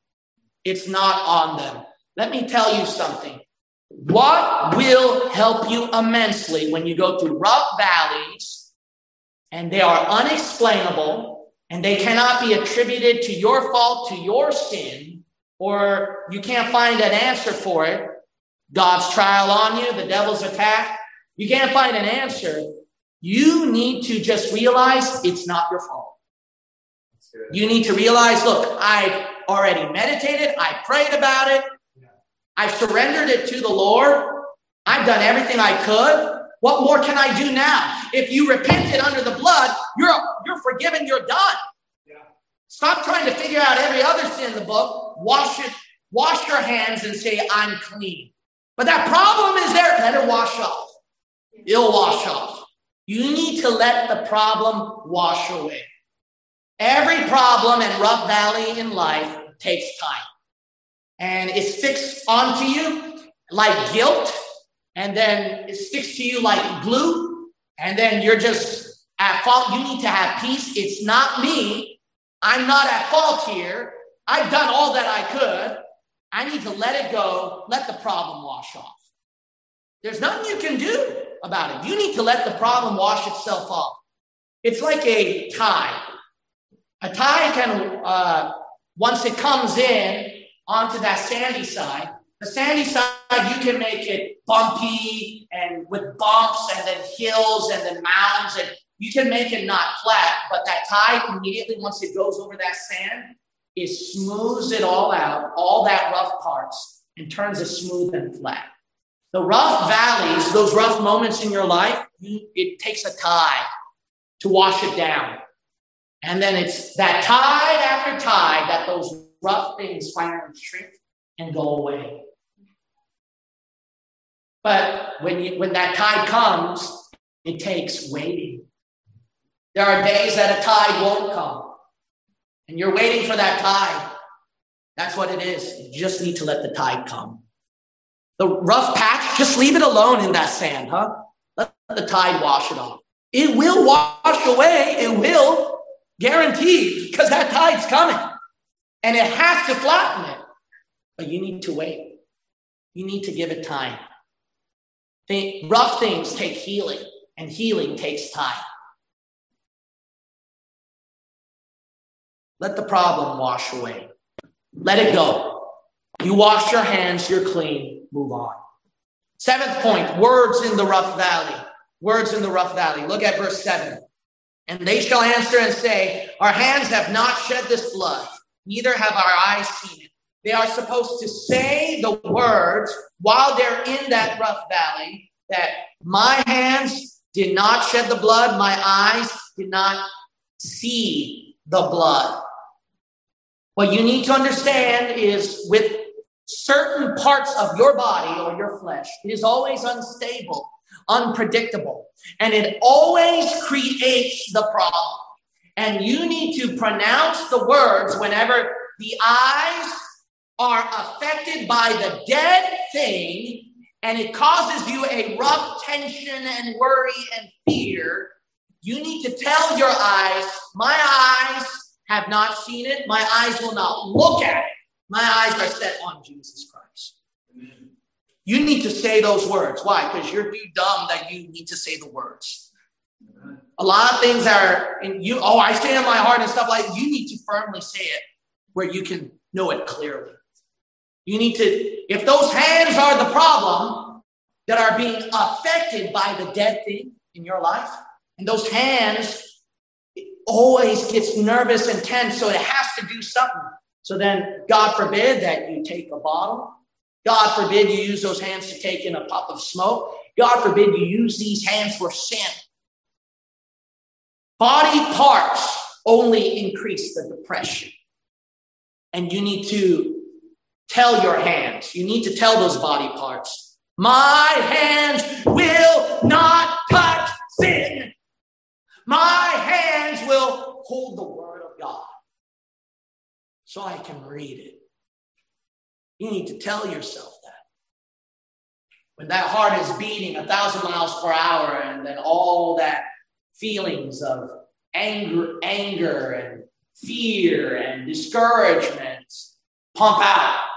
It's not on them. Let me tell you something. What will help you immensely when you go through rough valleys and they are unexplainable and they cannot be attributed to your fault, to your sin, or you can't find an answer for it? God's trial on you, the devil's attack. You can't find an answer. You need to just realize it's not your fault. You need to realize, look, I've already meditated, I prayed about it, I've surrendered it to the Lord. I've done everything I could. What more can I do now? If you repented under the blood, you're you're forgiven, you're done. Yeah. Stop trying to figure out every other sin in the book. Wash it, wash your hands and say, I'm clean. But that problem is there. Let it wash off. It'll wash off. You need to let the problem wash away. Every problem and rough valley in life takes time and it's fixed onto you like guilt, and then it sticks to you like glue, and then you're just at fault. You need to have peace. It's not me. I'm not at fault here. I've done all that I could. I need to let it go, let the problem wash off. There's nothing you can do about it. You need to let the problem wash itself off. It's like a tie. A tie can, uh, once it comes in, onto that sandy side. The sandy side, you can make it bumpy and with bumps and then hills and then mounds, and you can make it not flat. But that tide, immediately once it goes over that sand, it smooths it all out, all that rough parts, and turns it smooth and flat. The rough valleys, those rough moments in your life, it takes a tide to wash it down. And then it's that tide after tide that those rough things finally shrink and go away. But when, you, when that tide comes, it takes waiting. There are days that a tide won't come, and you're waiting for that tide. That's what it is. You just need to let the tide come. The rough patch, just leave it alone in that sand, huh? Let the tide wash it off. It will wash away. It will, guaranteed, because that tide's coming. And it has to flatten it. But you need to wait. You need to give it time. The rough things take healing, and healing takes time. Let the problem wash away. Let it go. You wash your hands, you're clean, move on. Seventh point words in the rough valley. Words in the rough valley. Look at verse 7. And they shall answer and say, Our hands have not shed this blood neither have our eyes seen it. They are supposed to say the words while they're in that rough valley that my hands did not shed the blood, my eyes did not see the blood. What you need to understand is with certain parts of your body or your flesh, it is always unstable, unpredictable, and it always creates the problem. And you need to pronounce the words whenever the eyes are affected by the dead thing and it causes you a rough tension and worry and fear. You need to tell your eyes, my eyes have not seen it, my eyes will not look at it. My eyes are set on Jesus Christ. You need to say those words. Why? Because you're too dumb that you need to say the words. A lot of things are in you. Oh, I say in my heart and stuff like you need to firmly say it where you can know it clearly. You need to, if those hands are the problem that are being affected by the dead thing in your life, and those hands always gets nervous and tense, so it has to do something. So then, God forbid that you take a bottle. God forbid you use those hands to take in a puff of smoke. God forbid you use these hands for sin. Body parts only increase the depression. And you need to tell your hands, you need to tell those body parts, my hands will not touch sin. My hands will hold the word of God so I can read it. You need to tell yourself that. When that heart is beating a thousand miles per hour, and then all that feelings of anger, anger and fear and discouragement pump out.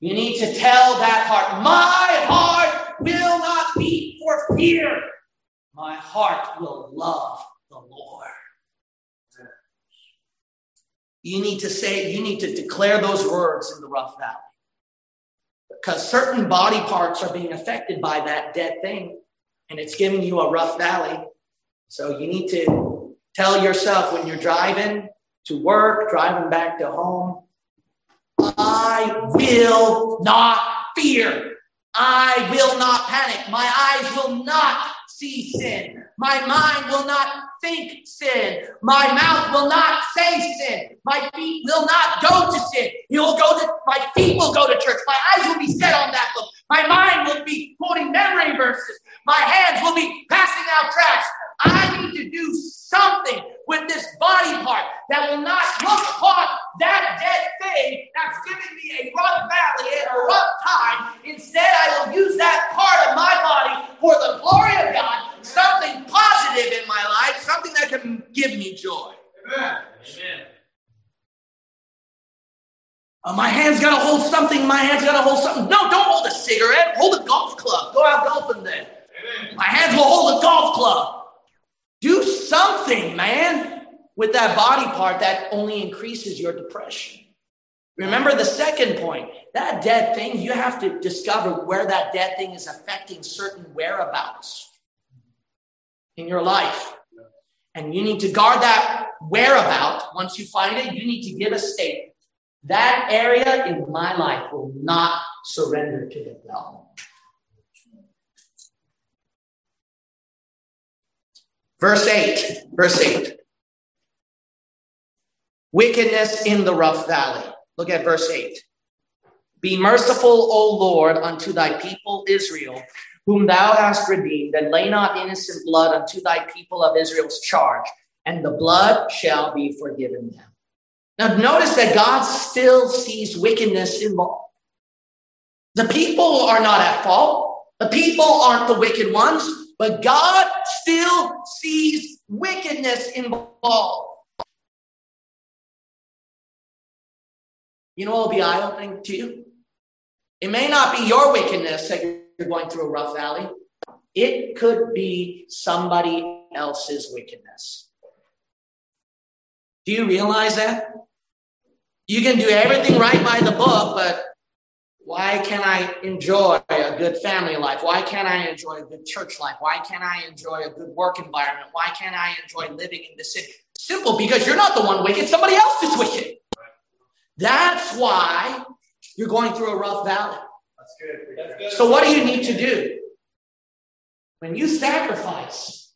You need to tell that heart, my heart will not beat for fear. My heart will love the Lord. You need to say, you need to declare those words in the rough valley. Because certain body parts are being affected by that dead thing, and it's giving you a rough valley. So you need to tell yourself when you're driving to work, driving back to home, I will not fear. I will not panic. My eyes will not see sin. My mind will not think sin. My mouth will not say sin. My feet will not go to sin. You will go to my feet will go to church. My eyes will be set on that book. My mind will be quoting memory verses. My hands will be passing out tracts. I need to do something with this body part that will not look upon that dead thing that's giving me a rough valley and a rough time. Instead, I will use that part of my body for the glory of God, something positive in my life, something that can give me joy. Amen. Amen. Uh, my hand's got to hold something. My hand's got to hold something. No, don't hold a cigarette. Hold a golf club. Go out golfing then. Amen. My hands will hold a golf club. Something, man, with that body part that only increases your depression. Remember the second point that dead thing, you have to discover where that dead thing is affecting certain whereabouts in your life. And you need to guard that whereabout. Once you find it, you need to give a statement. That area in my life will not surrender to the devil. Verse 8, verse 8. Wickedness in the rough valley. Look at verse 8. Be merciful, O Lord, unto thy people Israel, whom thou hast redeemed, and lay not innocent blood unto thy people of Israel's charge, and the blood shall be forgiven them. Now, notice that God still sees wickedness involved. The people are not at fault. The people aren't the wicked ones. But God still sees wickedness involved. You know what will be eye opening to you? It may not be your wickedness that you're going through a rough valley, it could be somebody else's wickedness. Do you realize that? You can do everything right by the book, but why can't I enjoy a good family life? Why can't I enjoy a good church life? Why can't I enjoy a good work environment? Why can't I enjoy living in the city? Simple, because you're not the one wicked, somebody else is wicked. That's why you're going through a rough valley. That's good. That's good. So, what do you need to do? When you sacrifice,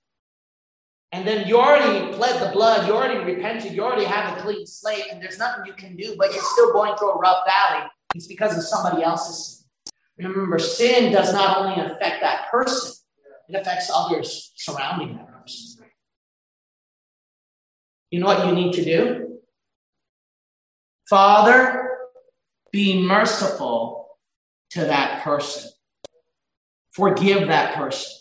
and then you already pled the blood, you already repented, you already have a clean slate, and there's nothing you can do, but you're still going through a rough valley it's because of somebody else's sin. Remember, sin does not only affect that person, it affects others surrounding that person. You know what you need to do? Father, be merciful to that person. Forgive that person.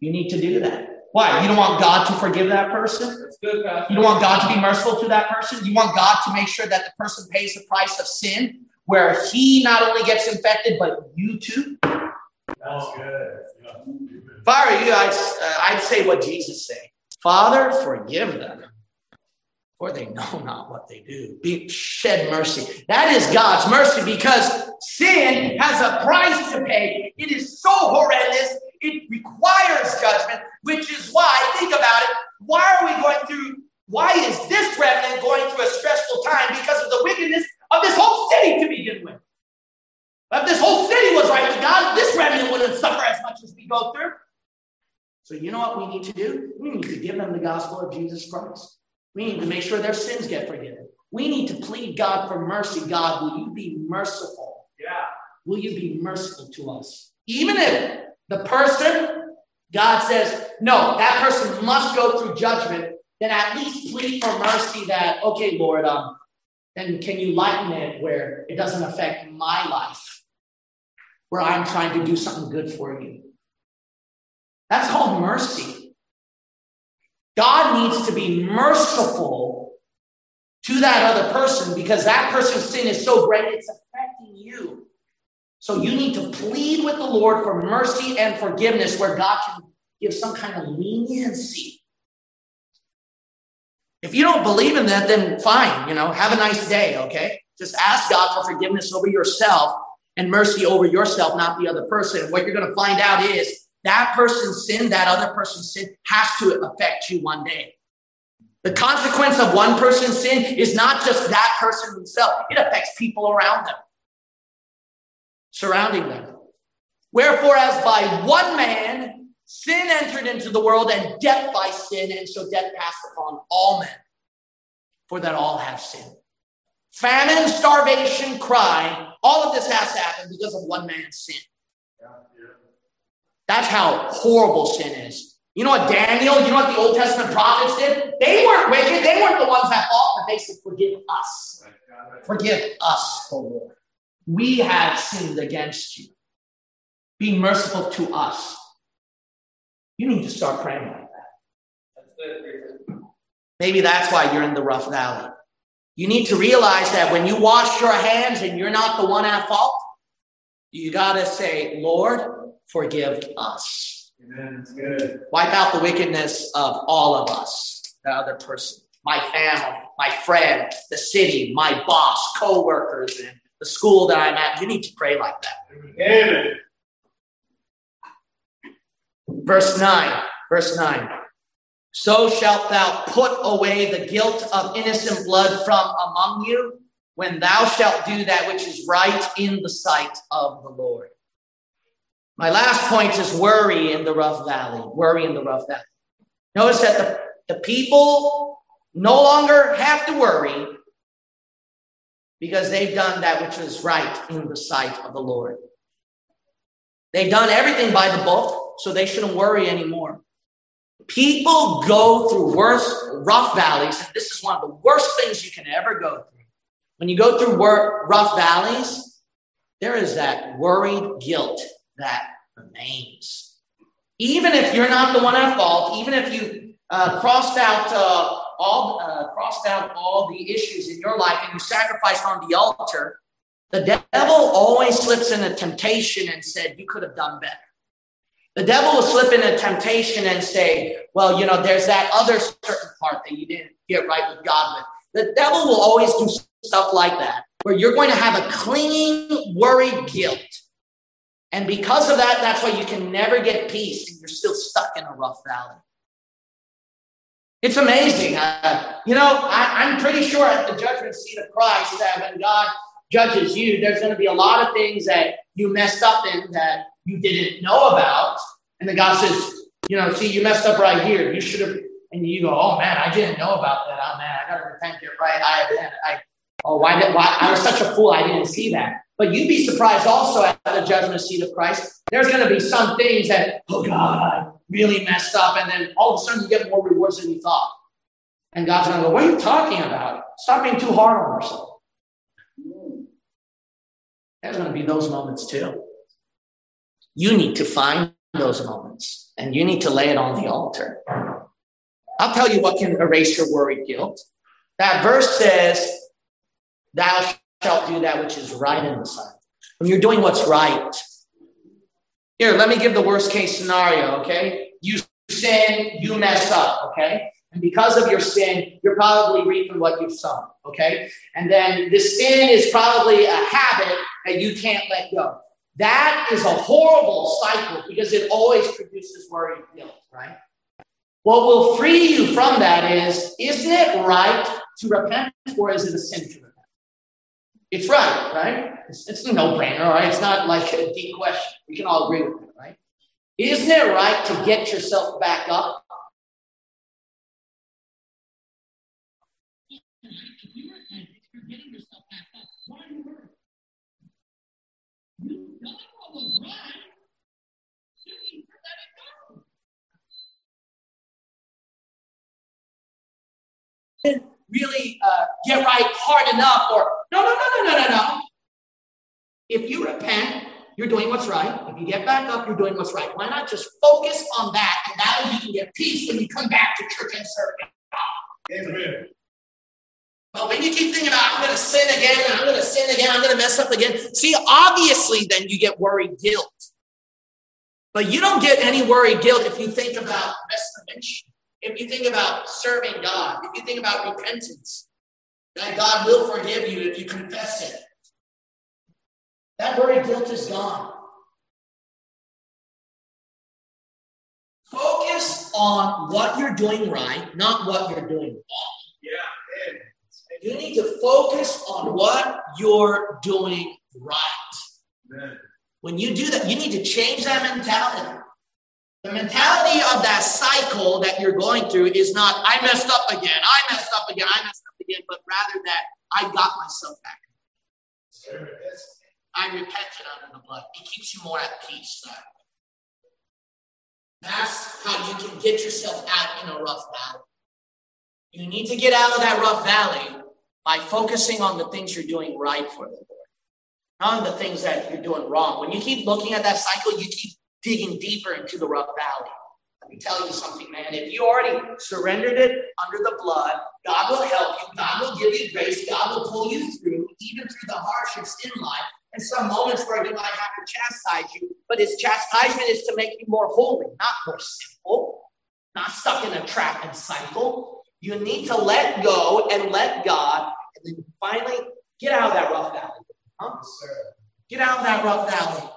You need to do that. Why? You don't want God to forgive that person? That's good. You don't want God to be merciful to that person? You want God to make sure that the person pays the price of sin, where he not only gets infected, but you too? That's good. If I were you, I'd, uh, I'd say what Jesus said Father, forgive them, for they know not what they do. Be, shed mercy. That is God's mercy because sin has a price to pay. It is so horrendous. It requires judgment, which is why, think about it, why are we going through, why is this remnant going through a stressful time? Because of the wickedness of this whole city to begin with. If this whole city was right with God, this remnant wouldn't suffer as much as we go through. So, you know what we need to do? We need to give them the gospel of Jesus Christ. We need to make sure their sins get forgiven. We need to plead God for mercy. God, will you be merciful? Yeah. Will you be merciful to us? Even if the person, God says, no, that person must go through judgment, then at least plead for mercy that, okay, Lord, um, then can you lighten it where it doesn't affect my life, where I'm trying to do something good for you? That's called mercy. God needs to be merciful to that other person because that person's sin is so great, it's affecting you. So you need to plead with the Lord for mercy and forgiveness where God can give some kind of leniency. If you don't believe in that, then fine, you know, have a nice day, okay? Just ask God for forgiveness over yourself and mercy over yourself, not the other person. What you're going to find out is that person's sin, that other person's sin has to affect you one day. The consequence of one person's sin is not just that person himself, it affects people around them, surrounding them. Wherefore, as by one man sin entered into the world, and death by sin, and so death passed upon all men, for that all have sinned. Famine, starvation, crime, all of this has to happen because of one man's sin. That's how horrible sin is. You know what Daniel, you know what the Old Testament prophets did? They weren't wicked. They weren't the ones that fought, but they said, Forgive us. Forgive us, O Lord. We have sinned against you. Be merciful to us. You need to start praying like that. Maybe that's why you're in the rough valley. You need to realize that when you wash your hands and you're not the one at fault, you got to say, Lord, forgive us. Amen. good. Wipe out the wickedness of all of us, the other person, my family, my friend, the city, my boss, co-workers, and the school that I'm at. You need to pray like that. Amen. Verse 9, verse 9. So shalt thou put away the guilt of innocent blood from among you when thou shalt do that which is right in the sight of the Lord. My last point is worry in the rough valley. Worry in the rough valley. Notice that the, the people no longer have to worry because they've done that which is right in the sight of the Lord. They've done everything by the book, so they shouldn't worry anymore. People go through worse, rough valleys, and this is one of the worst things you can ever go through. When you go through wor- rough valleys, there is that worried guilt that remains. Even if you're not the one at fault, even if you uh, crossed out uh, all uh, crossed out all the issues in your life and you sacrificed on the altar, the devil always slips in a temptation and said you could have done better. The devil will slip in a temptation and say, well, you know, there's that other certain part that you didn't get right with God with. The devil will always do stuff like that, where you're going to have a clinging, worried guilt and because of that, that's why you can never get peace and you're still stuck in a rough valley. It's amazing. Uh, you know, I, I'm pretty sure at the judgment seat of Christ that when God judges you, there's going to be a lot of things that you messed up in that you didn't know about. And then God says, you know, see, you messed up right here. You should have, and you go, oh man, I didn't know about that. Oh man, I got to repent it right. I, I, oh, why did, why, I was such a fool. I didn't see that. But you'd be surprised also at the judgment seat of Christ. There's going to be some things that, oh God, really messed up. And then all of a sudden you get more rewards than you thought. And God's going to go, what are you talking about? Stop being too hard on yourself. There's going to be those moments too. You need to find those moments, and you need to lay it on the altar. I'll tell you what can erase your worry guilt. That verse says, Thou shalt do that which is right in the sight. When you're doing what's right. Here, let me give the worst case scenario, okay? You sin, you mess up, okay? And because of your sin, you're probably reaping what you've sown, okay? And then this sin is probably a habit that you can't let go. That is a horrible cycle because it always produces worry and guilt, right? What will free you from that is isn't it right to repent or is it a sin to repent? It's right, right? It's, it's a no brainer, right? It's not like a deep question. We can all agree with that, right? Isn't it right to get yourself back up really uh, get right hard enough or no, no, no, no, no, no, no. If you repent, you're doing what's right. If you get back up, you're doing what's right. Why not just focus on that and that way you can get peace when you come back to church and serve God. Amen. But when you keep thinking about, I'm going to sin again, I'm going to sin again, I'm going to mess up again. See, obviously, then you get worried guilt. But you don't get any worried guilt if you think about restoration, if you think about serving God, if you think about repentance, that God will forgive you if you confess it. That worry guilt is gone. Focus on what you're doing right, not what you're doing wrong. Yeah. You need to focus on what you're doing right. Amen. When you do that, you need to change that mentality. The mentality of that cycle that you're going through is not, I messed up again, I messed up again, I messed up again, but rather that I got myself back. I repented under the blood. It keeps you more at peace. That's how you can get yourself out in a rough valley. You need to get out of that rough valley by focusing on the things you're doing right for the Lord, not on the things that you're doing wrong. When you keep looking at that cycle, you keep digging deeper into the rough valley. Let me tell you something, man. If you already surrendered it under the blood, God will help you. God will give you grace. God will pull you through, even through the hardships in life. And some moments where He might have to chastise you, but His chastisement is to make you more holy, not more simple, not stuck in a trap and cycle. You need to let go and let God, and then finally get out of that rough valley. Huh? Get out of that rough valley.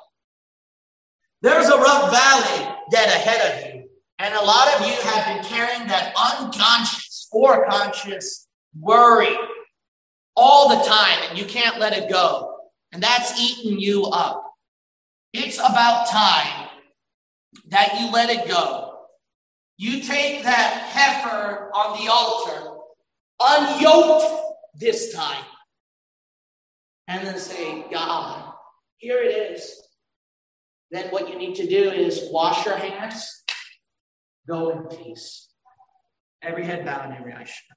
There's a rough valley dead ahead of you. And a lot of you have been carrying that unconscious or conscious worry all the time, and you can't let it go. And that's eating you up. It's about time that you let it go. You take that heifer on the altar, unyoked this time, and then say, God, here it is. Then what you need to do is wash your hands Go in peace. Every head bowed and every eye shut.